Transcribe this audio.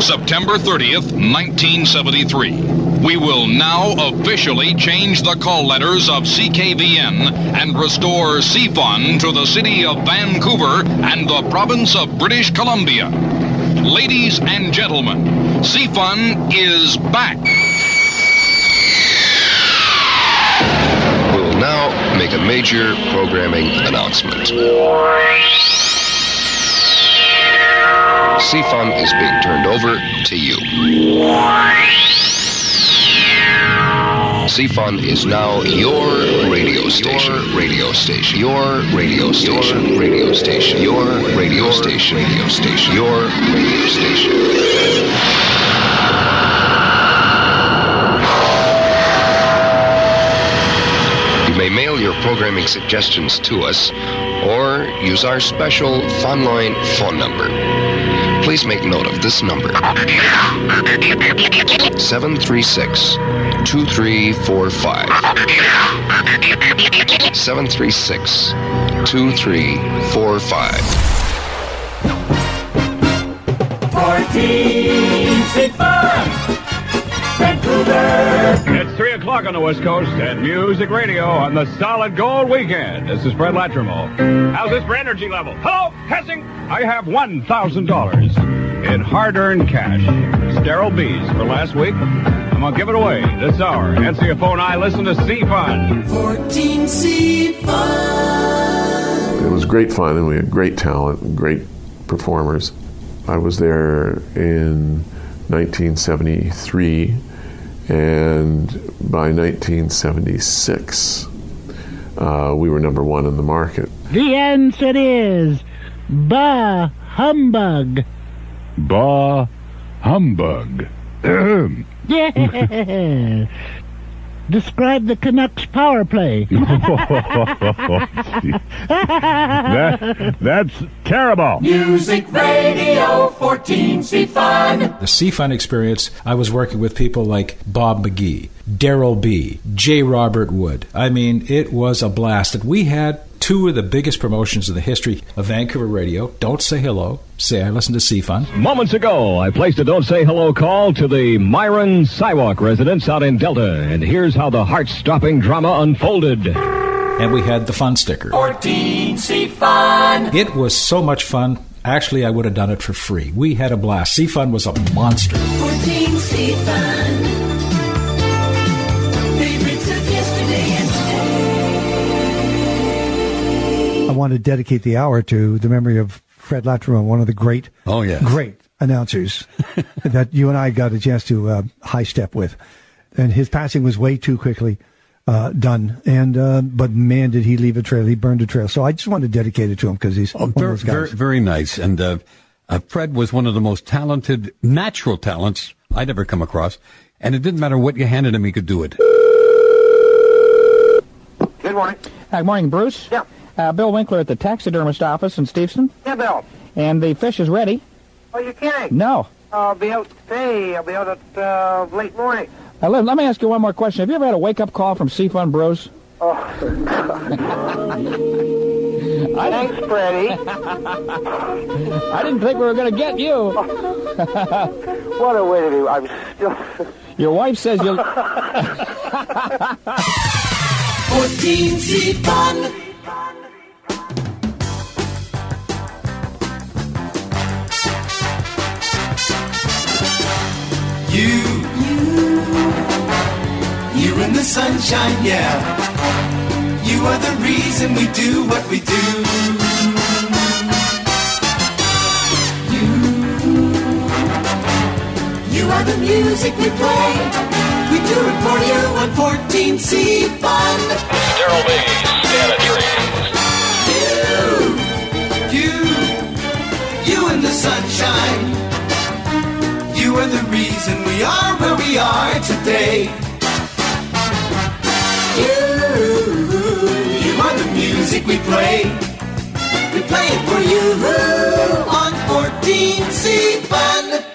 September 30th, 1973. We will now officially change the call letters of CKVN and restore CFUN to the city of Vancouver and the province of British Columbia. Ladies and gentlemen, CFUN is back. We will now make a major programming announcement. CFUN is being turned over to you. CFUN is now your radio station. Your radio station. Your radio station. Radio station. Your radio station. Radio station. Your radio station. You may mail your programming suggestions to us or use our special Funline phone number. Please make note of this number 736 2345. 736 2345. 14 Seat Vancouver. It's 3 o'clock on the West Coast and Music Radio on the Solid Gold Weekend. This is Fred Latremouille. How's this for energy level? Hello, Hessing? I have $1,000 in hard-earned cash. Sterile bees for last week. I'm going to give it away this hour. Answer your phone. I listen to C-Fun. 14 C Fun. It was great fun, and we had great talent and great performers. I was there in 1973, and by 1976, uh, we were number one in the market. The answer is bah humbug. Bah humbug. Yeah. Describe the Canucks power play. that, that's terrible. Music Radio 14 C Fun. The CFUN experience, I was working with people like Bob McGee, Daryl B., J. Robert Wood. I mean, it was a blast. And we had two of the biggest promotions in the history of Vancouver radio. Don't say hello. Say I listen to CFUN. Moments ago, I placed a Don't Say Hello call to the Myron Sidewalk residents out in Delta, and here's how the heart-stopping drama unfolded. And we had the fun sticker. 14 C Fun. It was so much fun. Actually, I would have done it for free. We had a blast. CFUN was a monster. 14 C Fun. Want to dedicate the hour to the memory of Fred Latremouille, one of the great, Oh, yes. great announcers that you and I got a chance to uh, high step with. And his passing was way too quickly uh, done. And uh, but man, did he leave a trail? He burned a trail. So I just want to dedicate it to him because he's Oh, one very, of those very, very nice. And uh, uh, Fred was one of the most talented, natural talents I'd ever come across. And it didn't matter what you handed him, he could do it. Good morning. Hi, good morning, Bruce. Yeah. Uh, Bill Winkler at the taxidermist office in Steveston. Yeah, Bill. And the fish is ready. Oh, you kidding? No. I'll be out today. I'll be out at uh, late morning. Uh, let, let me ask you one more question. Have you ever had a wake-up call from CFUN Bros? Oh, Thanks, Freddie. I didn't think we were going to get you. what a way to do. I'm still. Your wife says you'll... 14 C Fun. You, you in the sunshine, yeah. You are the reason we do what we do. You, you are the music we play. We do it for you on 14C Fun. Daryl B. are today. You, you are the music we play. We play it for you on 14C Fun.